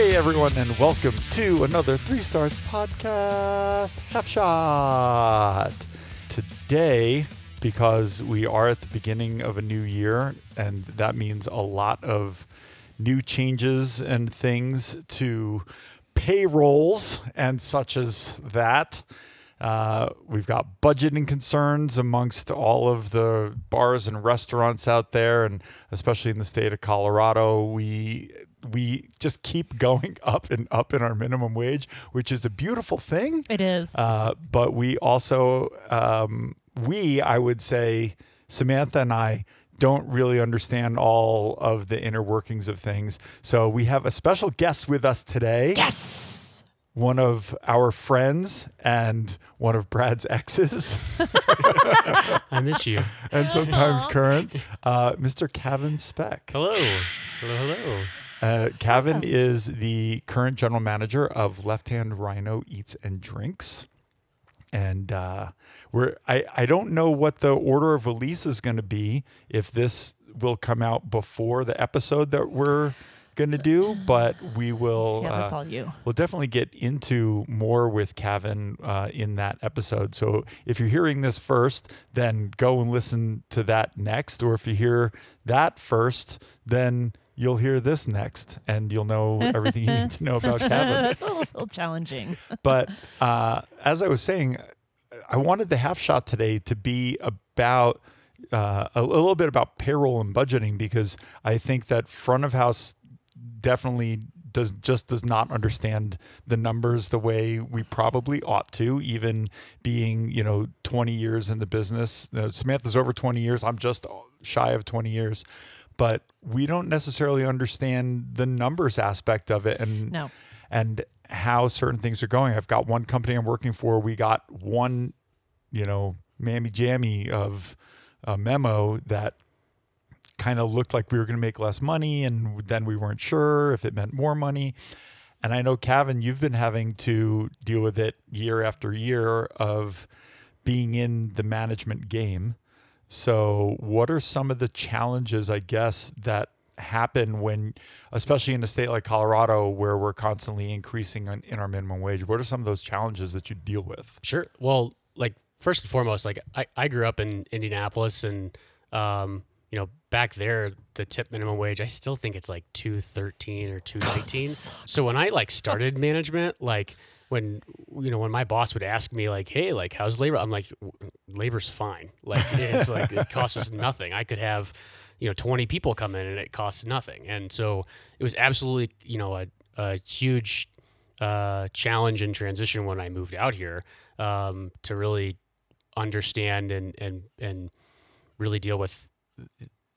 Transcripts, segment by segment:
Hey everyone, and welcome to another Three Stars Podcast Half Shot. Today, because we are at the beginning of a new year, and that means a lot of new changes and things to payrolls and such as that. Uh, we've got budgeting concerns amongst all of the bars and restaurants out there, and especially in the state of Colorado, we we just keep going up and up in our minimum wage, which is a beautiful thing. It is. Uh, but we also, um, we, I would say, Samantha and I don't really understand all of the inner workings of things. So we have a special guest with us today. yes. One of our friends and one of Brad's exes, I miss you. and sometimes current, uh, Mr. Kavan Speck. Hello. Hello, hello. Uh, Kavan is the current general manager of Left Hand RiNo Eats and Drinks. And uh, we're I, I don't know what the order of release is going to be if this will come out before the episode that we're going to do, but we will. Yeah, that's uh, all you. We'll definitely get into more with Kavan uh, in that episode. So if you're hearing this first, then go and listen to that next. Or if you hear that first, then you'll hear this next and you'll know everything you need to know about Kavan. that's a little challenging. But uh, as I was saying, I wanted the half shot today to be about uh, a little bit about payroll and budgeting because I think that front of house definitely does just does not understand the numbers the way we probably ought to even being you know 20 years in the business Uh, samantha's over 20 years i'm just shy of 20 years but we don't necessarily understand the numbers aspect of it and No. and how certain things are going. I've got one company I'm working for. We got one, you know, mammy jammy of a memo that kind of looked like we were going to make less money, and then we weren't sure if it meant more money. And I know, Kavan, you've been having to deal with it year after year of being in the management game. So, what are some of the challenges, I guess, that happen when, especially in a state like Colorado, where we're constantly increasing on, in our minimum wage? What are some of those challenges that you deal with? Sure. Well, like first and foremost, like I, I grew up in Indianapolis and um, you know, back there the tip minimum wage, I still think it's like two thirteen or two nineteen. so when I like started management, like when you know when my boss would ask me like hey like how's labor? I'm like labor's fine. Like it's like it costs us nothing. I could have you know 20 people come in and it costs nothing. And so it was absolutely you know a, a huge uh, challenge and transition when i moved out here um, to really understand and and and really deal with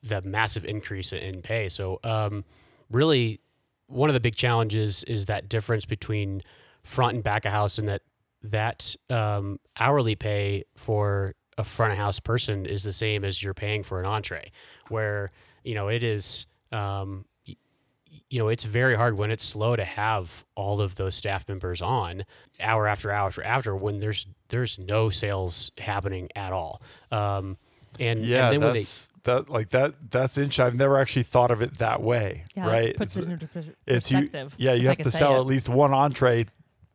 the massive increase in pay. So um, really one of the big challenges is that difference between front and back of house and that that um, hourly pay for a front of house person is the same as you're paying for an entree where you know it is um, you know it's very hard when it's slow to have all of those staff members on hour after hour after after when there's there's no sales happening at all um, and Yeah, and then when they that's that like that. That's interesting. I've never actually thought of it that way. Yeah, right? It puts It's- it into pers- it's you, perspective. yeah, you have to sell it. at least one entree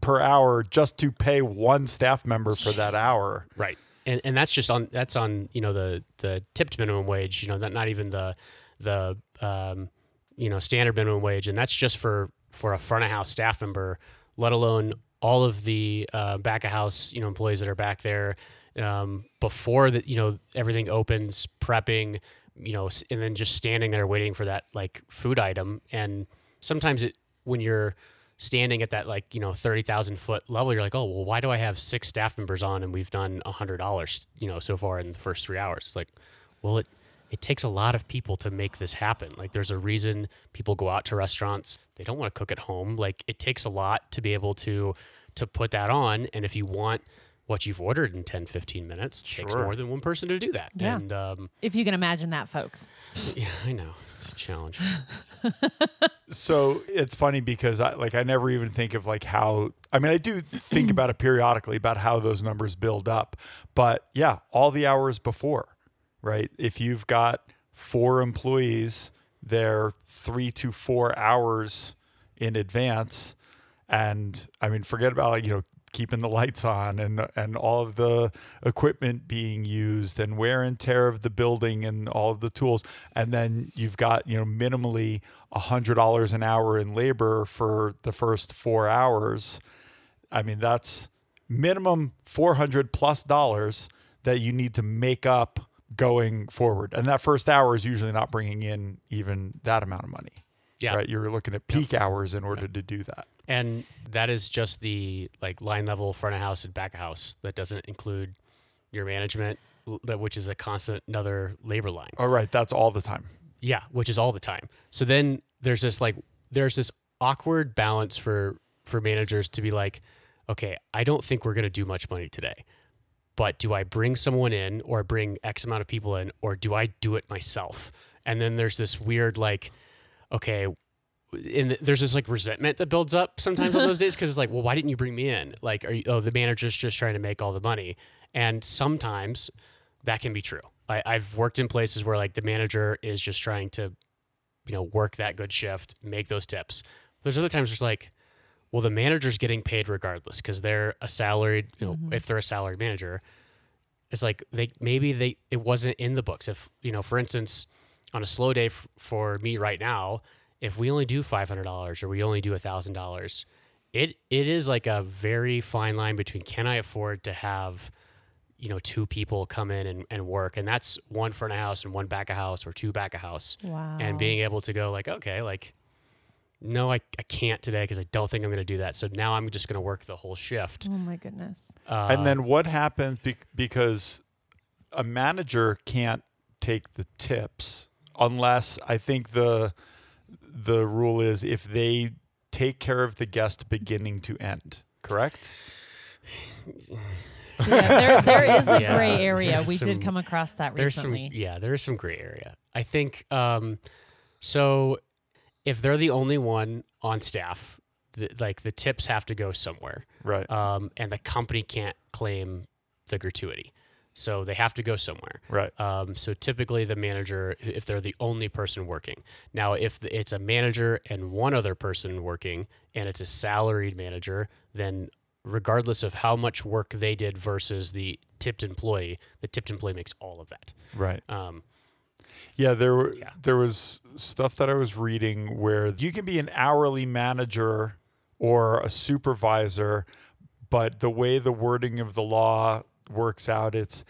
per hour just to pay one staff member for that hour. Right. And and that's just on that's on, you know, the the tipped minimum wage, you know, not not even the the um you know, standard minimum wage and that's just for for a front of house staff member, let alone all of the uh, back of house, you know, employees that are back there um, before that, you know, everything opens, prepping, you know, and then just standing there waiting for that like food item. And sometimes it when you're standing at that like you know thirty thousand foot level, you're like, oh well, why do I have six staff members on and we've done hundred dollars, you know, so far in the first three hours? It's like, well, it it takes a lot of people to make this happen. Like, there's a reason people go out to restaurants; they don't want to cook at home. Like, it takes a lot to be able to to put that on, and if you want what you've ordered in 10 15 minutes it takes more than one person to do that Yeah. and um, If you can imagine that, folks. yeah i know it's a challenge So it's funny because I like I never even think of like how I mean I do think about it periodically about how those numbers build up. But yeah, all the hours before, right? If you've got four employees, they're 3 to 4 hours in advance. And I mean, forget about like, you know, keeping the lights on and and all of the equipment being used and wear and tear of the building and all of the tools. And then you've got you know minimally a hundred dollars an hour in labor for the first four hours. I mean that's minimum 400 plus dollars that you need to make up going forward. And that first hour is usually not bringing in even that amount of money Yeah. right? You're looking at peak hours in order to do that And that is just the like line level front of house and back of house. That doesn't include your management, that which is a constant another labor line. all right that's all the time Yeah, which is all the time. So then there's this like there's this awkward balance for for managers to be like, okay, I don't think we're going to do much money today. But do I bring someone in or bring X amount of people in or do I do it myself? And then there's this weird like okay, and there's this like resentment that builds up sometimes on those days because it's like, well, why didn't you bring me in? Like, are you, oh, the manager's just trying to make all the money. And sometimes that can be true. I, I've worked in places where like the manager is just trying to, you know, work that good shift, make those tips. There's other times it's like, well, the manager's getting paid regardless because they're a salaried, you know, mm-hmm. if they're a salaried manager, it's like they maybe they it wasn't in the books. If you know, for instance, on a slow day f- for me right now, if we only do five hundred dollars or we only do thousand dollars, it it is like a very fine line between can I afford to have you know two people come in and, and work and that's one front of house and one back of house or two back of house Wow. and being able to go like okay like no i, I can't today because i don't think i'm going to do that so now i'm just going to work the whole shift Oh my goodness. uh, and then what happens be- because a manager can't take the tips unless I think the the rule is if they take care of the guest beginning to end. Correct? Yeah, there, there is a Yeah, gray area. We some- did come across that recently. some yeah there is some gray area i think um so if they're the only one on staff the, like the tips have to go somewhere Right. um, and the company can't claim the gratuity so they have to go somewhere right. Um, so typically, the manager, if they're the only person working. Now, if it's a manager and one other person working, and it's a salaried manager, then regardless of how much work they did versus the tipped employee, the tipped employee makes all of that. Right. Um, Yeah, there were Yeah. there was stuff that I was reading where you can be an hourly manager or a supervisor, but the way the wording of the law works out, it's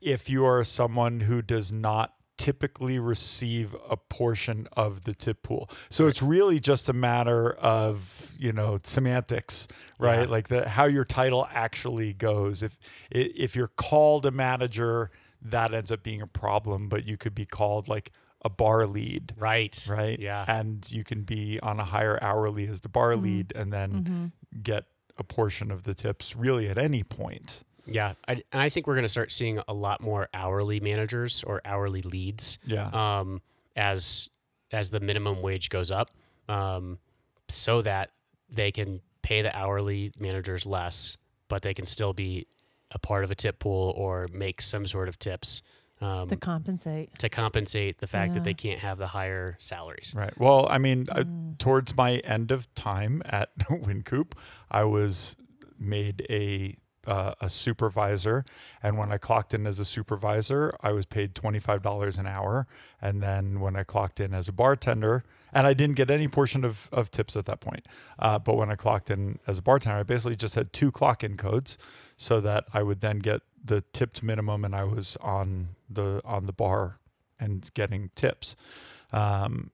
if you are someone who does not typically receive a portion of the tip pool. So it's really just a matter of, you know, semantics, right? Yeah. Like the how your title actually goes. If if you're called a manager, that ends up being a problem, but you could be called like a bar lead, right. right? Yeah. And you can be on a higher hourly as the bar lead and then Mm-hmm. get a portion of the tips really at any point. Yeah. I, and I think we're going to start seeing a lot more hourly managers or hourly leads. Yeah. um, as as the minimum wage goes up, um, so that they can pay the hourly managers less, but they can still be a part of a tip pool or make some sort of tips um, to compensate. to compensate the fact that they can't have the higher salaries. Right. Well, I mean, I, Mm. towards my end of time at Wynkoop, I was made a uh, a supervisor, and when I clocked in as a supervisor, I was paid twenty five dollars an hour, and then when I clocked in as a bartender, and I didn't get any portion of, of tips at that point, uh, but when I clocked in as a bartender, I basically just had two clock in codes, so that I would then get the tipped minimum, and I was on the on the bar and getting tips. Um,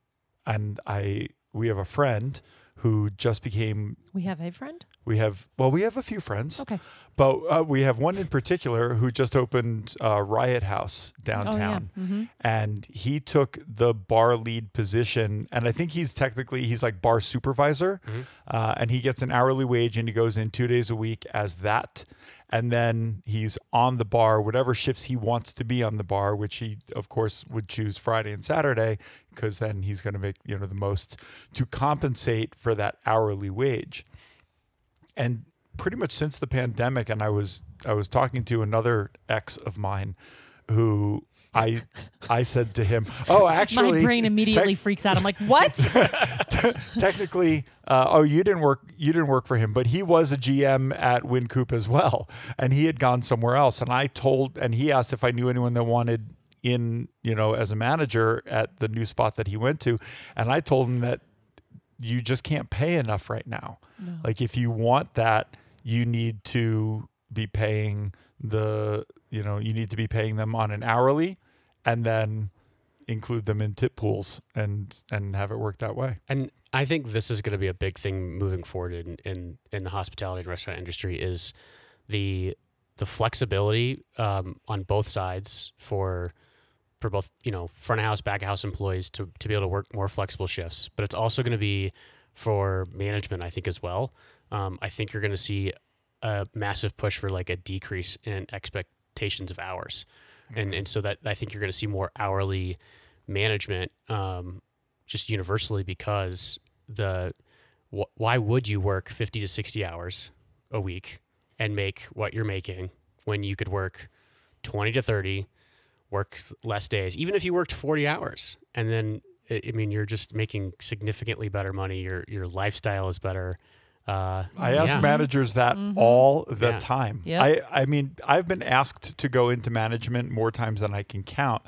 and I we have a friend who just became We have a friend. We have well we have a few friends Okay. but uh, we have one in particular who just opened uh, Riot House Oh downtown yeah. Mm-hmm. and he took the bar lead position and I think he's technically he's like bar supervisor uh, and he gets an hourly wage and he goes in two days a week as that and then he's on the bar whatever shifts he wants to be on the bar which he of course would choose Friday and Saturday because then he's going to make you know the most to compensate for that hourly wage and pretty much since the pandemic and i was i was talking to another ex of mine who I I said to him, "Oh, actually, My brain immediately tec- freaks out. I'm like, what? technically, uh, oh, you didn't work. You didn't work for him, but he was a GM at Wynkoop as well, and he had gone somewhere else. And I told, and he asked if I knew anyone that wanted in, you know, as a manager at the new spot that he went to, and I told him that you just can't pay enough right now. Like if you want that, you need to be paying the, you know, you need to be paying them on an hourly, and then include them in tip pools and and have it work that way. And I think this is going to be a big thing moving forward in, in, in the hospitality and restaurant industry is the the flexibility um, on both sides for for both you know front of house back of house employees to, to be able to work more flexible shifts. But it's also going to be for management i think as well. Um, i think you're going to see a massive push for like a decrease in expectations of hours. And and so that i think you're going to see more hourly management um, just universally because the wh- why would you work 50 to 60 hours a week and make what you're making when you could work 20 to 30 work less days even if you worked 40 hours and then i I mean you're just making significantly better money your your lifestyle is better uh, I ask yeah. managers that all the Yeah. time. Yep. I, I mean, I've been asked to go into management more times than I can count.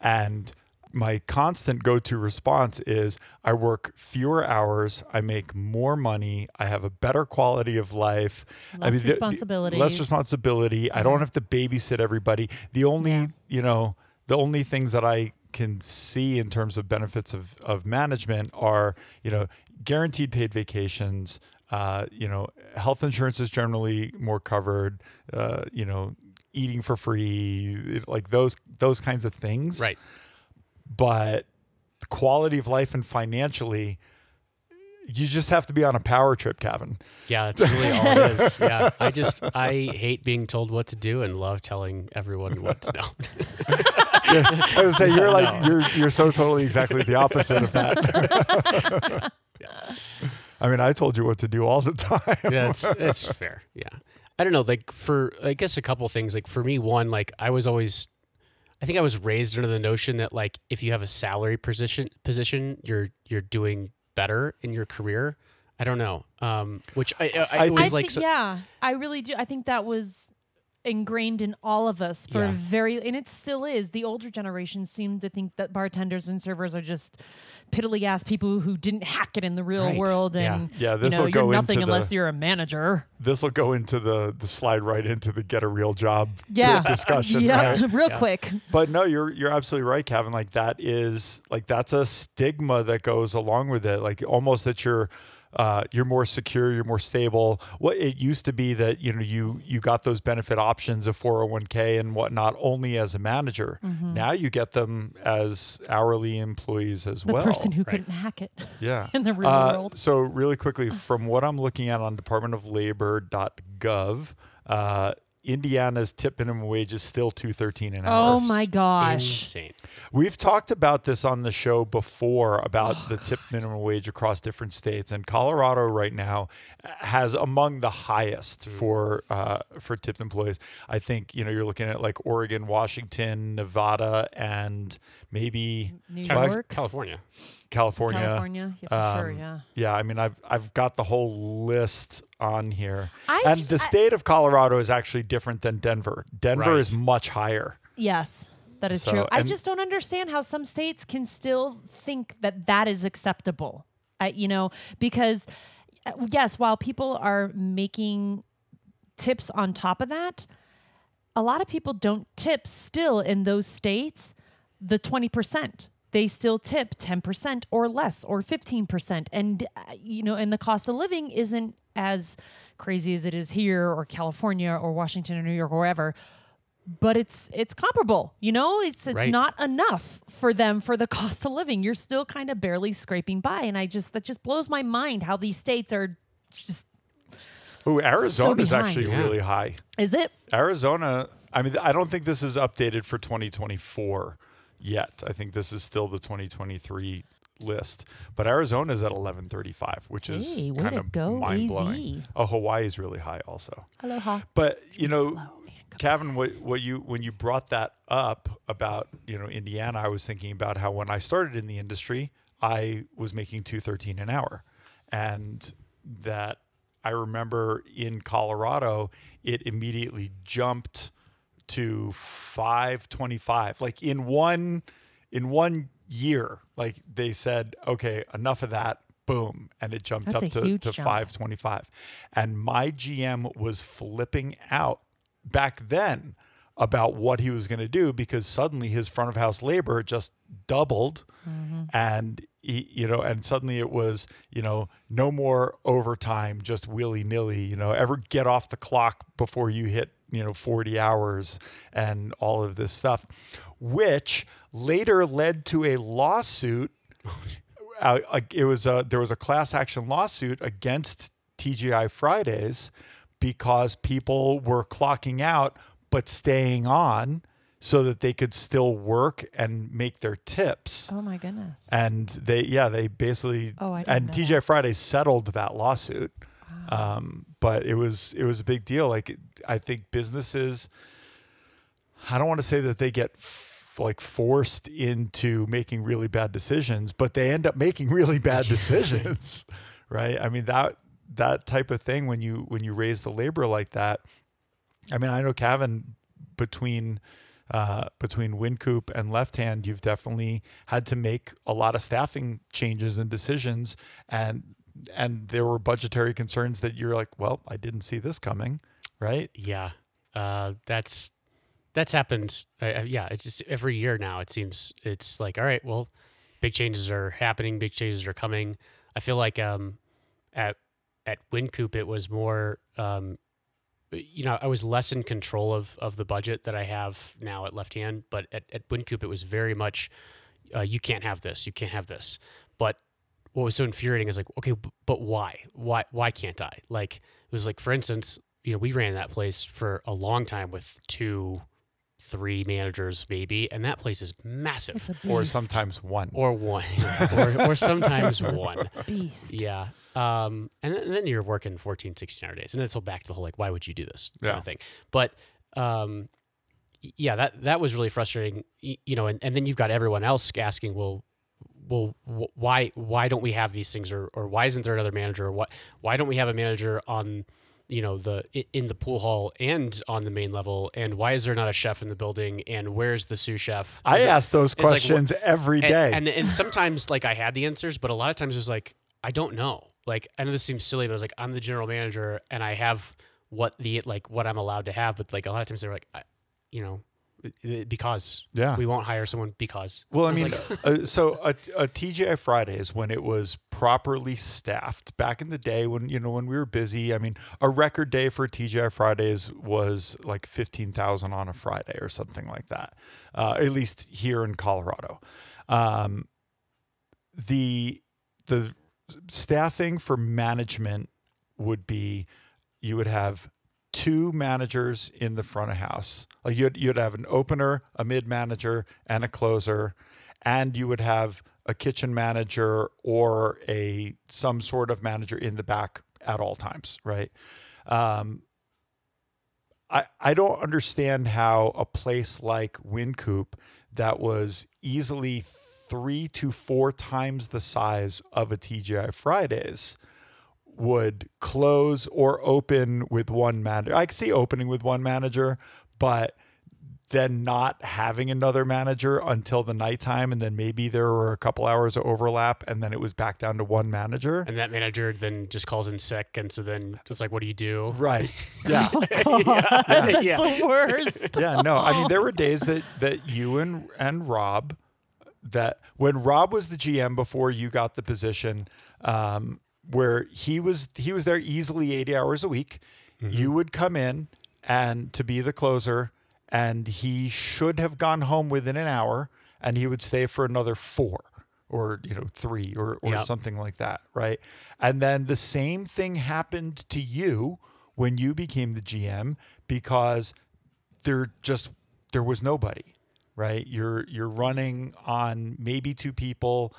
And my constant go to response is I work fewer hours, I make more money, I have a better quality of life. I Less mean, the- the- responsibilities. less responsibility. I don't have to babysit everybody. The only, Yeah. you know, the only things that I can see in terms of benefits of, of management are, you know, guaranteed paid vacations, uh, you know, health insurance is generally more covered, uh, you know, eating for free, like those those kinds of things. right But quality of life and financially, you just have to be on a power trip, Kavan. yeah that's really all it is yeah i just i hate being told what to do and love telling everyone what to know I would say you're like No. you're you're so totally exactly the opposite of that. I mean, I told you what to do all the time. yeah, it's it's fair. Yeah, I don't know. Like for I guess a couple things. Like for me, one like I was always, I think I was raised under the notion that like if you have a salary position position, you're you're doing better in your career. I don't know. Um, which I I, I was I like so- yeah, I really do. I think that was ingrained in all of us for Yeah. very, and it still is. The older generation seem to think that bartenders and servers are just piddly ass people who didn't hack it in the real Right. world, and Yeah, you this know, will go you're nothing into the- unless you're a manager. This will go into the the slide right into the get a real job Yeah, discussion. yeah, right? real Yeah. quick. But no, you're you're absolutely right, Kavan. Like that is like that's a stigma that goes along with it. Like almost that you're uh, you're more secure, you're more stable. What it used to be that you know you you got those benefit options of 401k and whatnot only as a manager. Now you get them as hourly employees as The well. The person who right. couldn't hack it yeah. in the real Uh, world. So really quickly, from what I'm looking at on Department departmentoflabor.gov, uh, Indiana's tip minimum wage is still 213 an hour. Oh my gosh. insane. We've talked about this on the show before about Oh, the tip minimum wage across different states, and Colorado right now has among the highest Mm. for uh, for tipped employees. I think you know you're looking at like Oregon, Washington, Nevada, and maybe New Cal- York, California. California. California, yeah, for sure, Um, yeah. Yeah, I mean, I've I've got the whole list on here, I and j- the I- state of Colorado is actually different than Denver. Denver Right. is much higher. Yes, that is So, true. I just don't understand how some states can still think that that is acceptable. I, you know, because uh, yes, while people are making tips on top of that, a lot of people don't tip still in those states the 20%. They still tip 10% or less or 15%. And, uh, you know, and the cost of living isn't as crazy as it is here or California or Washington or New York or wherever but it's it's comparable you know it's it's Right. not enough for them for the cost of living you're still kind of barely scraping by and i just that just blows my mind how these states are just Ooh, Arizona is actually Yeah. really high. is it Arizona, I mean, I don't think this is updated for 2024 yet. I think this is still the 2023 list. But Arizona is at 1135, which is Hey, way kind of mind blowing. Oh, Hawaii is really high also. aloha But you know, Hello, man, come Kavan, what, what you when you brought that up about you know Indiana, I was thinking about how when I started in the industry, I was making two thirteen an hour, and that I remember in Colorado, it immediately jumped to five twenty five. Like in one in one year, like they said, okay, enough of that. Boom, and it jumped That's up to, to 525. And my GM was flipping out back then about what he was going to do because suddenly his front of house labor just doubled and he, you know and suddenly it was you know no more overtime just willy-nilly you know ever get off the clock before you hit you know 40 hours and all of this stuff which later led to a lawsuit. Uh, it was a there was a class action lawsuit against TGI Fridays because people were clocking out but staying on so that they could still work and make their tips. Oh my goodness. And they yeah, they basically Oh, I didn't and know TGI Fridays settled that lawsuit. Um, but it was it was a big deal. Like I think businesses I don't want to say that they get f- like forced into making really bad decisions, but they end up making really bad decisions, right? I mean that that type of thing when you when you raise the labor like that. I mean, I know Kavan between uh, between Wynkoop and Left Hand, you've definitely had to make a lot of staffing changes and decisions, and and there were budgetary concerns that you're like, well, I didn't see this coming, right? Yeah, uh, that's that's happened. Uh, uh, yeah, it's just every year now. It seems it's like all right. Well, big changes are happening. Big changes are coming. I feel like um, at at Wynkoop it was more. Um, you know, I was less in control of of the budget that I have now at Left Hand, but at at Wynkoop it was very much. Uh, you can't have this. You can't have this. But what was so infuriating is like, okay, b- but why? Why? Why can't I? Like, it was like, for instance, you know, we ran that place for a long time with two, three managers maybe, and that place is massive. It's a beast. Or sometimes one. or one, or, or sometimes one. beast. Yeah. Um, and then, and then you're working 14, 16 hour days. And then it's all back to the whole, like, why would you do this kind Yeah. of thing. But, um, yeah, that, that was really frustrating, you know, and, and then you've got everyone else asking, well, well, why, why don't we have these things or, or why isn't there another manager or what, why don't we have a manager on, you know, the, in the pool hall and on the main level? And why is there not a chef in the building? And where's the sous chef? I ask those like, questions every and- And, and sometimes like I had the answers, but a lot of times it was like, I don't know. Like I know this seems silly, but I was like, I'm the general manager and I have what the like what I'm allowed to have. But like a lot of times they're like, I, you know, because Yeah. we won't hire someone because. Well, I was mean, like, uh, so a, a TGI Fridays when it was properly staffed back in the day when you know when we were busy. I mean, a record day for TGI Fridays was like fifteen thousand on a Friday or something like that. Uh, at least here in Colorado, um, the the staffing for management would be you would have two managers in the front of house. Like you'd you'd have an opener, a mid manager, and a closer, and you would have a kitchen manager or a some sort of manager in the back at all times, right? Um, I I don't understand how a place like Wynkoop that was easily three to four times the size of a TGI Fridays would close or open with one manager. I could see opening with one manager, but then not having another manager until the nighttime, and then maybe there were a couple hours of overlap, and then it was back down to one manager. and that manager then just calls in sick, and so then it's like, what do you do? Right. Oh, yeah. God, that's Yeah. the worst. yeah. No, I mean there were days that that you and and Rob that when Rob was the GM before you got the position, um, where he was he was there easily eighty hours a week. You would come in and to be the closer, and he should have gone home within an hour, and he would stay for another four or you know three or or Yep. something like that, right? And then the same thing happened to you when you became the GM because there just there was nobody right you're you're running on maybe two people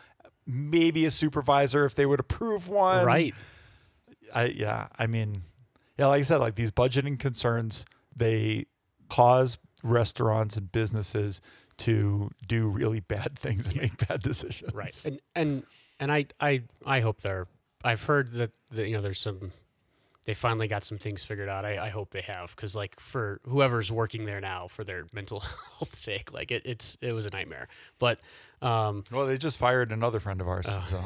maybe a supervisor if they would approve one right. I, yeah i mean yeah like i said like these budgeting concerns they cause restaurants and businesses to do really bad things and make bad decisions. right and and and i i i hope they're i've heard that, that you know there's some they finally got some things figured out i, I hope they have because like for whoever's working there now for their mental health sake like it, it's it was a nightmare but um Well, they just fired another friend of ours. Oh, so.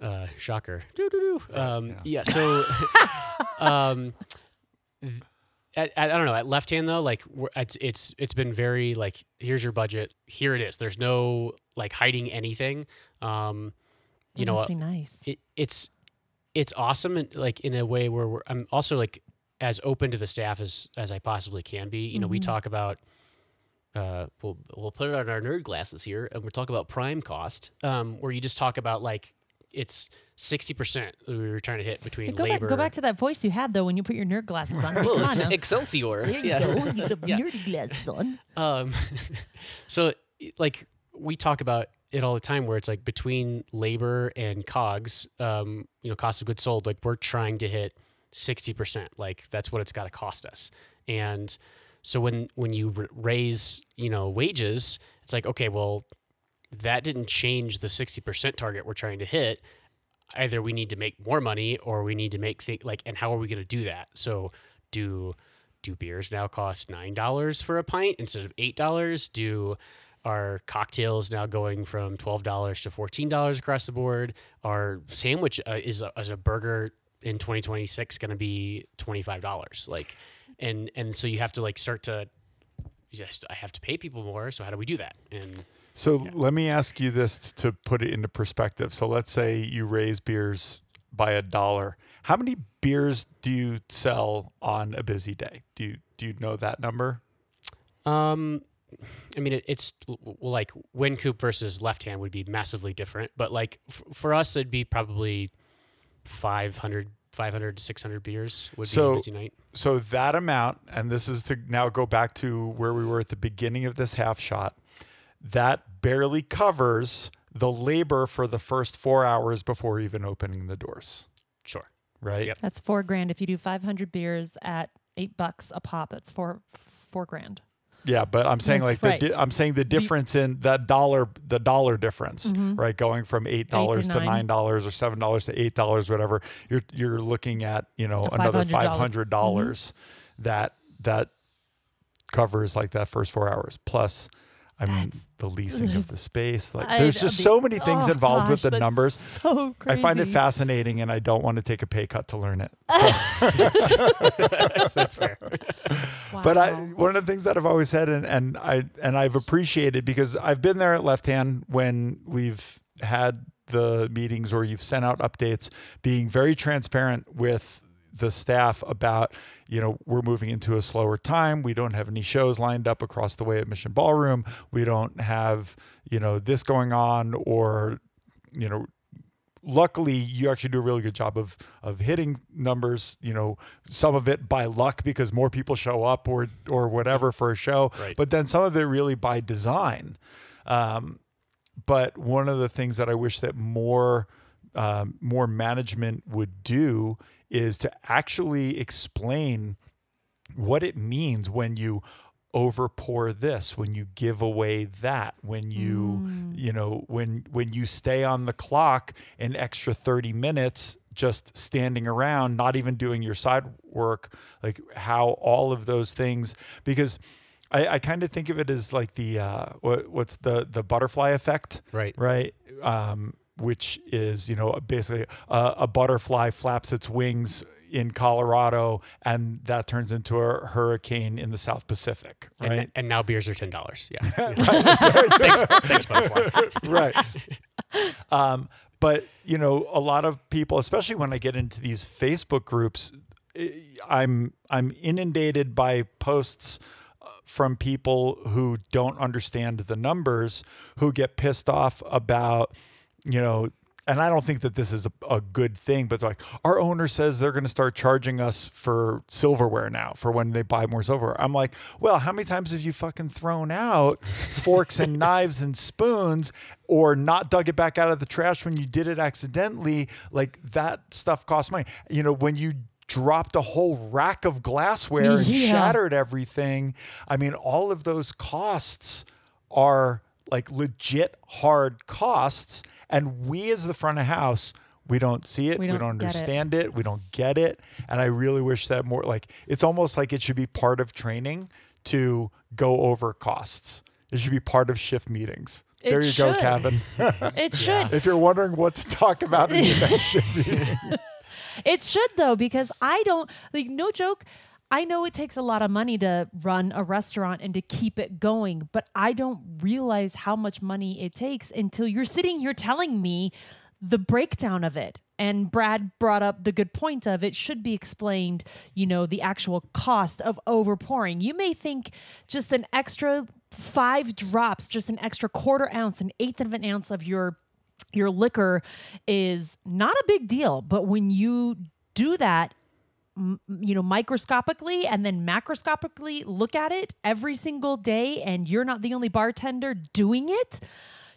uh shocker um yeah. yeah, so um th- at, at, I don't know. At left hand though, like we're, it's it's it's been very like here's your budget, here it is. There's no like hiding anything. Um, you It know, must be nice. it, it's it's awesome in, like in a way where we're, I'm also like as open to the staff as as I possibly can be. You know, we Mhm. talk about uh, we'll we'll put it on our nerd glasses here, and we'll talk about prime cost, um, where you just talk about like it's sixty percent we were trying to hit between Go labor. back, go back to that voice you had though when you put your nerd glasses on. Well, on it's now. Excelsior. There you yeah. go. You have Yeah. nerdy glasses on. Um, so like we talk about it all the time where it's like between labor and cogs, um, you know, cost of goods sold, like we're trying to hit 60%. Like that's what it's got to cost us. And so when, when you raise, you know, wages, it's like, okay, well, that didn't change the 60% target we're trying to hit. Either we need to make more money or we need to make think like, and how are we going to do that? So do, do beers now cost nine dollars for a pint instead of eight dollars? Do our cocktails now going from twelve dollars to fourteen dollars across the board? Our sandwich uh, is a, is a burger in twenty twenty six going to be twenty five dollars? Like, and and so you have to like start to just I have to pay people more. So how do we do that? And So let me ask you this to put it into perspective. So let's say you raise beers by a dollar. How many beers do you sell on a busy day? Do you do you know that number? Um, I mean, it, it's like Wynkoop versus left hand would be massively different, but like f- for us, it'd be probably 500, 500 to 600 beers would be So- a busy night. So that amount, and this is to now go back to where we were at the beginning of this half shot, that barely covers the labor for the first four hours before even opening the doors, Sure. right? Yep. That's four grand. If you do 500 beers at eight bucks a pop, that's four four grand. Yeah, but I'm saying That's like right. the di- I'm saying the difference in that dollar the dollar difference, Mhm. right? Going from eight dollars to nine. dollars or seven dollars to eight dollars, whatever. You're you're looking at you know another $500 five hundred dollars that that covers like that first four hours. Plus, I mean That's- the leasing of the space. Like I- there's uh, just the- so many things oh, involved with the that's numbers. So crazy. I find it fascinating, and I don't want to take a pay cut to learn it. So. that's, that's fair. But I, one of the things that I've always said, and, and I and I've appreciated because I've been there at left hand when we've had the meetings or you've sent out updates, being very transparent with the staff about, you know, we're moving into a slower time. We don't have any shows lined up across the way at Mission Ballroom. We don't have, you know, this going on or, you know, luckily you actually do a really good job of of hitting numbers you know some of it by luck because more people show up or or whatever for a show Right. but then some of it really by design um, but one of the things that i wish that more um, more management would do is to actually explain what it means when you overpour this when you give away that when you Mm. you know when when you stay on the clock an extra 30 minutes just standing around not even doing your side work like how all of those things because i, I kind of think of it as like the uh, what, what's the the butterfly effect Right. right? Um, which is, you know, basically a, a butterfly flaps its wings in Colorado and that turns into a hurricane in the South Pacific, And, right? and now beers are ten dollars. Yeah. thanks, thanks, butterfly. right. Um, but you know, a lot of people, especially when I get into these Facebook groups, eh, I'm I'm inundated by posts uh, from people who don't understand the numbers, who get pissed off about, you know. And I don't think that this is a, a good thing, but like our owner says they're going to start charging us for silverware now for when they buy more silverware. I'm like, well, how many times have you fucking thrown out forks and knives and spoons or not dug it back out of the trash when you did it accidentally? Like that stuff costs money. You know, when you dropped a whole rack of glassware and Yeah. shattered everything. I mean, all of those costs are like legit hard costs. And we, as the front of house, we don't see it. We We don't don't, get it. understand it. We don't get it. And I really wish that more like it's almost like it should be part of training to go over costs. It should be part of shift meetings. It there you go. Kavan. It should. if you're wondering what to talk about in your next shift meeting. It should though, because I don't like no joke. I know it takes a lot of money to run a restaurant and to keep it going, but I don't realize how much money it takes until you're sitting here telling me the breakdown of it. And Brad brought up the good point of it should be explained, you know, the actual cost of overpouring. You may think just an extra five drops, just an extra quarter ounce, an eighth of an ounce of your your liquor is not a big deal but when you do that you know microscopically and then macroscopically look at it every single day and you're not the only bartender doing it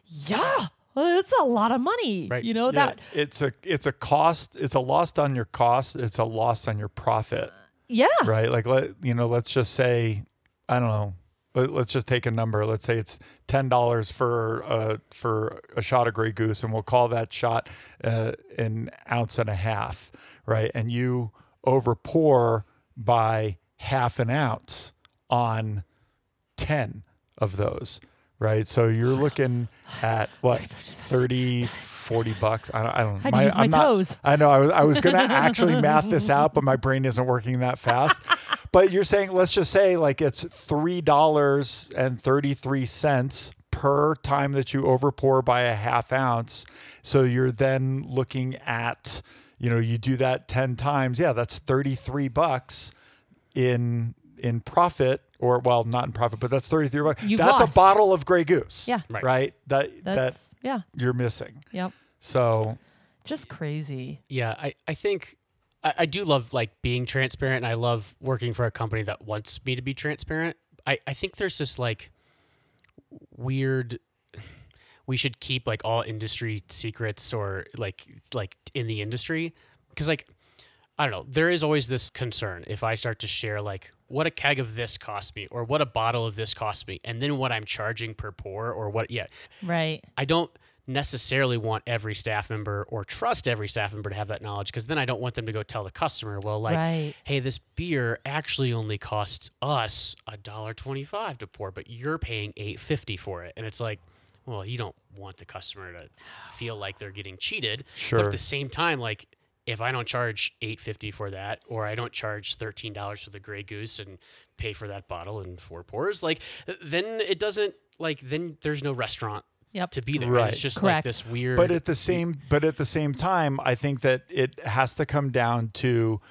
yeah it's a lot of money Right. you know Yeah, that it's a it's a cost. It's a loss on your cost. It's a loss on your profit. yeah right? Like let you know, let's just say, I don't know. Let, let's just take a number. Let's say it's ten dollars for uh for a shot of Grey Goose, and we'll call that shot uh, an ounce and a half, right? And you over pour by half an ounce on ten of those, right? So you're looking at what 30, 40 bucks. I don't, I don't Had to use my I'm not- I know. I was, I was going to actually math this out, but my brain isn't working that fast. But you're saying, let's just say like it's $3.33 per time that you overpour by a half ounce. So you're then looking at, you know, you do that 10 times. Yeah, that's 33 bucks in in profit or well not in profit but that's 33 bucks You've that's lost. a bottle of gray goose Yeah. Right. right that that's that yeah you're missing yep so just crazy Yeah, I, I think I, I do love like being transparent and I love working for a company that wants me to be transparent. I, I think there's this like weird we should keep like all industry secrets or like like in the industry? Because like I don't know there is always this concern if I start to share like what a keg of this cost me or what a bottle of this cost me and then what I'm charging per pour or what yeah. Right. I don't necessarily want every staff member or trust every staff member to have that knowledge because then I don't want them to go tell the customer, well, like, Right. hey, this beer actually only costs us a dollar twenty-five to pour, but you're paying eight fifty for it, and it's like, well, you don't want the customer to feel like they're getting cheated, but Sure. at the same time, like. If I don't charge eight fifty for that, or I don't charge thirteen dollars for the Grey Goose and pay for that bottle and four pours, like then it doesn't like then there's no restaurant Yep. to be there. Right. It's just Correct. like this weird. but at the same but at the same time i think that it has to come down to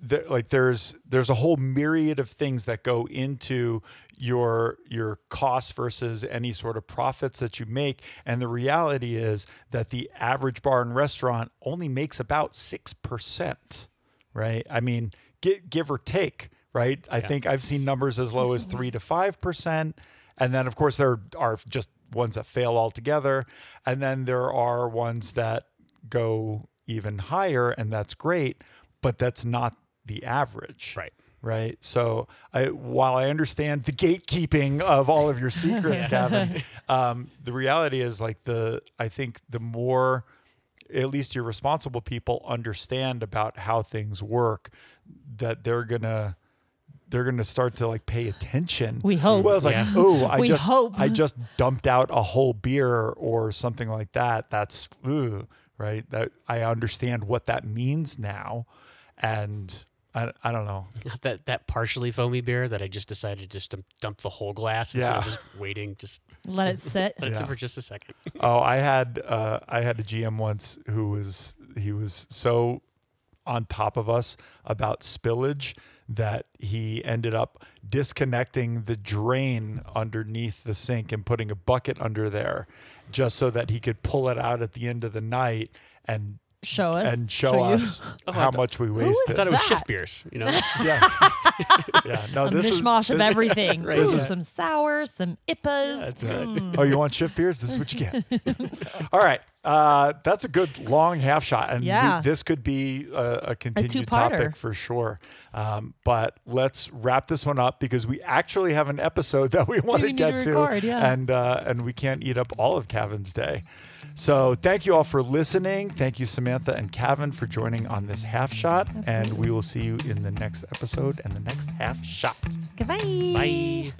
the, like there's there's a whole myriad of things that go into your your costs versus any sort of profits that you make. And the reality is that the average bar and restaurant only makes about 6% right? I mean give, give or take right? I think i've seen numbers as low as 3 to 5% and then of course there are just ones that fail altogether. And then there are ones that go even higher and that's great but that's not the average Right. right so I, while i understand the gatekeeping of all of your secrets Kavan, um, the reality is like the i think the more at least your responsible people understand about how things work that they're gonna they're gonna start to like pay attention We hope. well it's like Yeah. oh i just hope. i just dumped out a whole beer or something like that that's ooh, right that i understand what that means now and i, I don't know. That that partially foamy beer that I just decided just to dump the whole glass instead of just waiting, just let it sit? Let it sit for just a second. oh i had uh i had a gm once who was he was so on top of us about spillage that he ended up disconnecting the drain underneath the sink and putting a bucket under there just so that he could pull it out at the end of the night and show us and show, you. us Oh, how much we wasted. I wasted. thought it was that? shift beers, you know. yeah, yeah. No, a this is mishmash of everything. Right. Ooh, This is- some sour, some IPAs. That's good. Mm. Oh, you want shift beers? This is what you get. All right. Uh, that's a good long half shot, and we- this could be a, a continued two-parter. topic for sure. Um, but let's wrap this one up because we actually have an episode that we want to get to record, yeah. and uh, and we can't eat up all of Kavan's day. So thank you all for listening. Thank you, Samantha and Cavan, for joining on this half shot, and we will see you in the next episode and the next half shot. Goodbye. Bye.